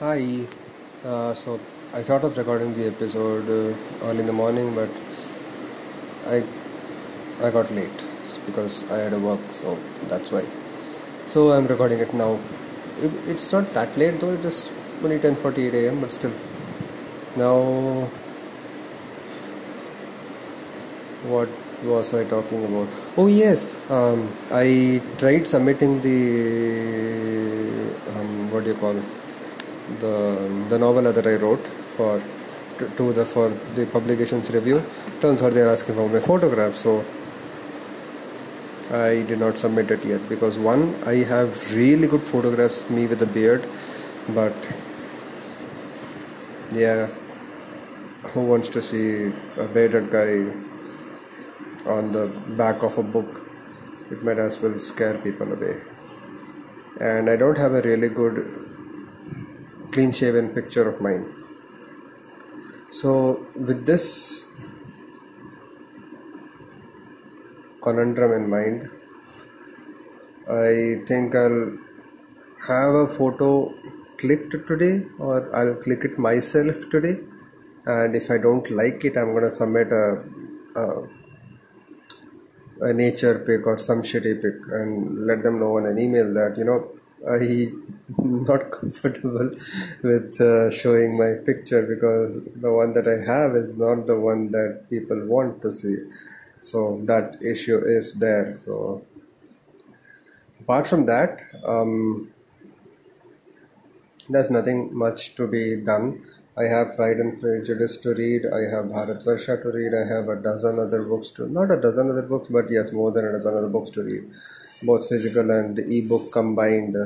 Hi. Uh, so I thought of recording the episode uh, early in the morning, but I I got late because I had a work, so that's why. So I'm recording it now. It, it's not that late though. It is only 10:48 a.m. But still, now what was I talking about? Oh yes, um, I tried submitting the um, what do you call the the novel that I wrote for to, to the for the publications review. Turns out they're asking for my photograph, so I did not submit it yet because one I have really good photographs of me with a beard, but yeah, who wants to see a bearded guy on the back of a book? It might as well scare people away. And I don't have a really good clean shaven picture of mine. So, with this conundrum in mind, I think I'll have a photo clicked today or I'll click it myself today. And if I don't like it, I'm gonna submit a, a, a nature pic or some shitty pic and let them know on an email that you know I'm not comfortable with uh, showing my picture because the one that I have is not the one that people want to see. So that issue is there. So apart from that, um, there's nothing much to be done. I have Pride and Prejudice to read. I have Bharatvarsha to read. I have a dozen other books to not a dozen other books, but yes, more than a dozen other books to read, both physical and e-book combined.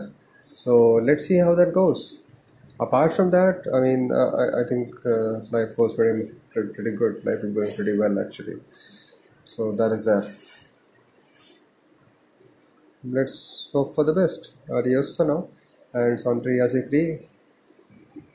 So let's see how that goes. Apart from that, I mean, uh, I, I think uh, life goes pretty pretty good. Life is going pretty well actually. So that is there. Let's hope for the best. Adios for now, and Santriya Zikri.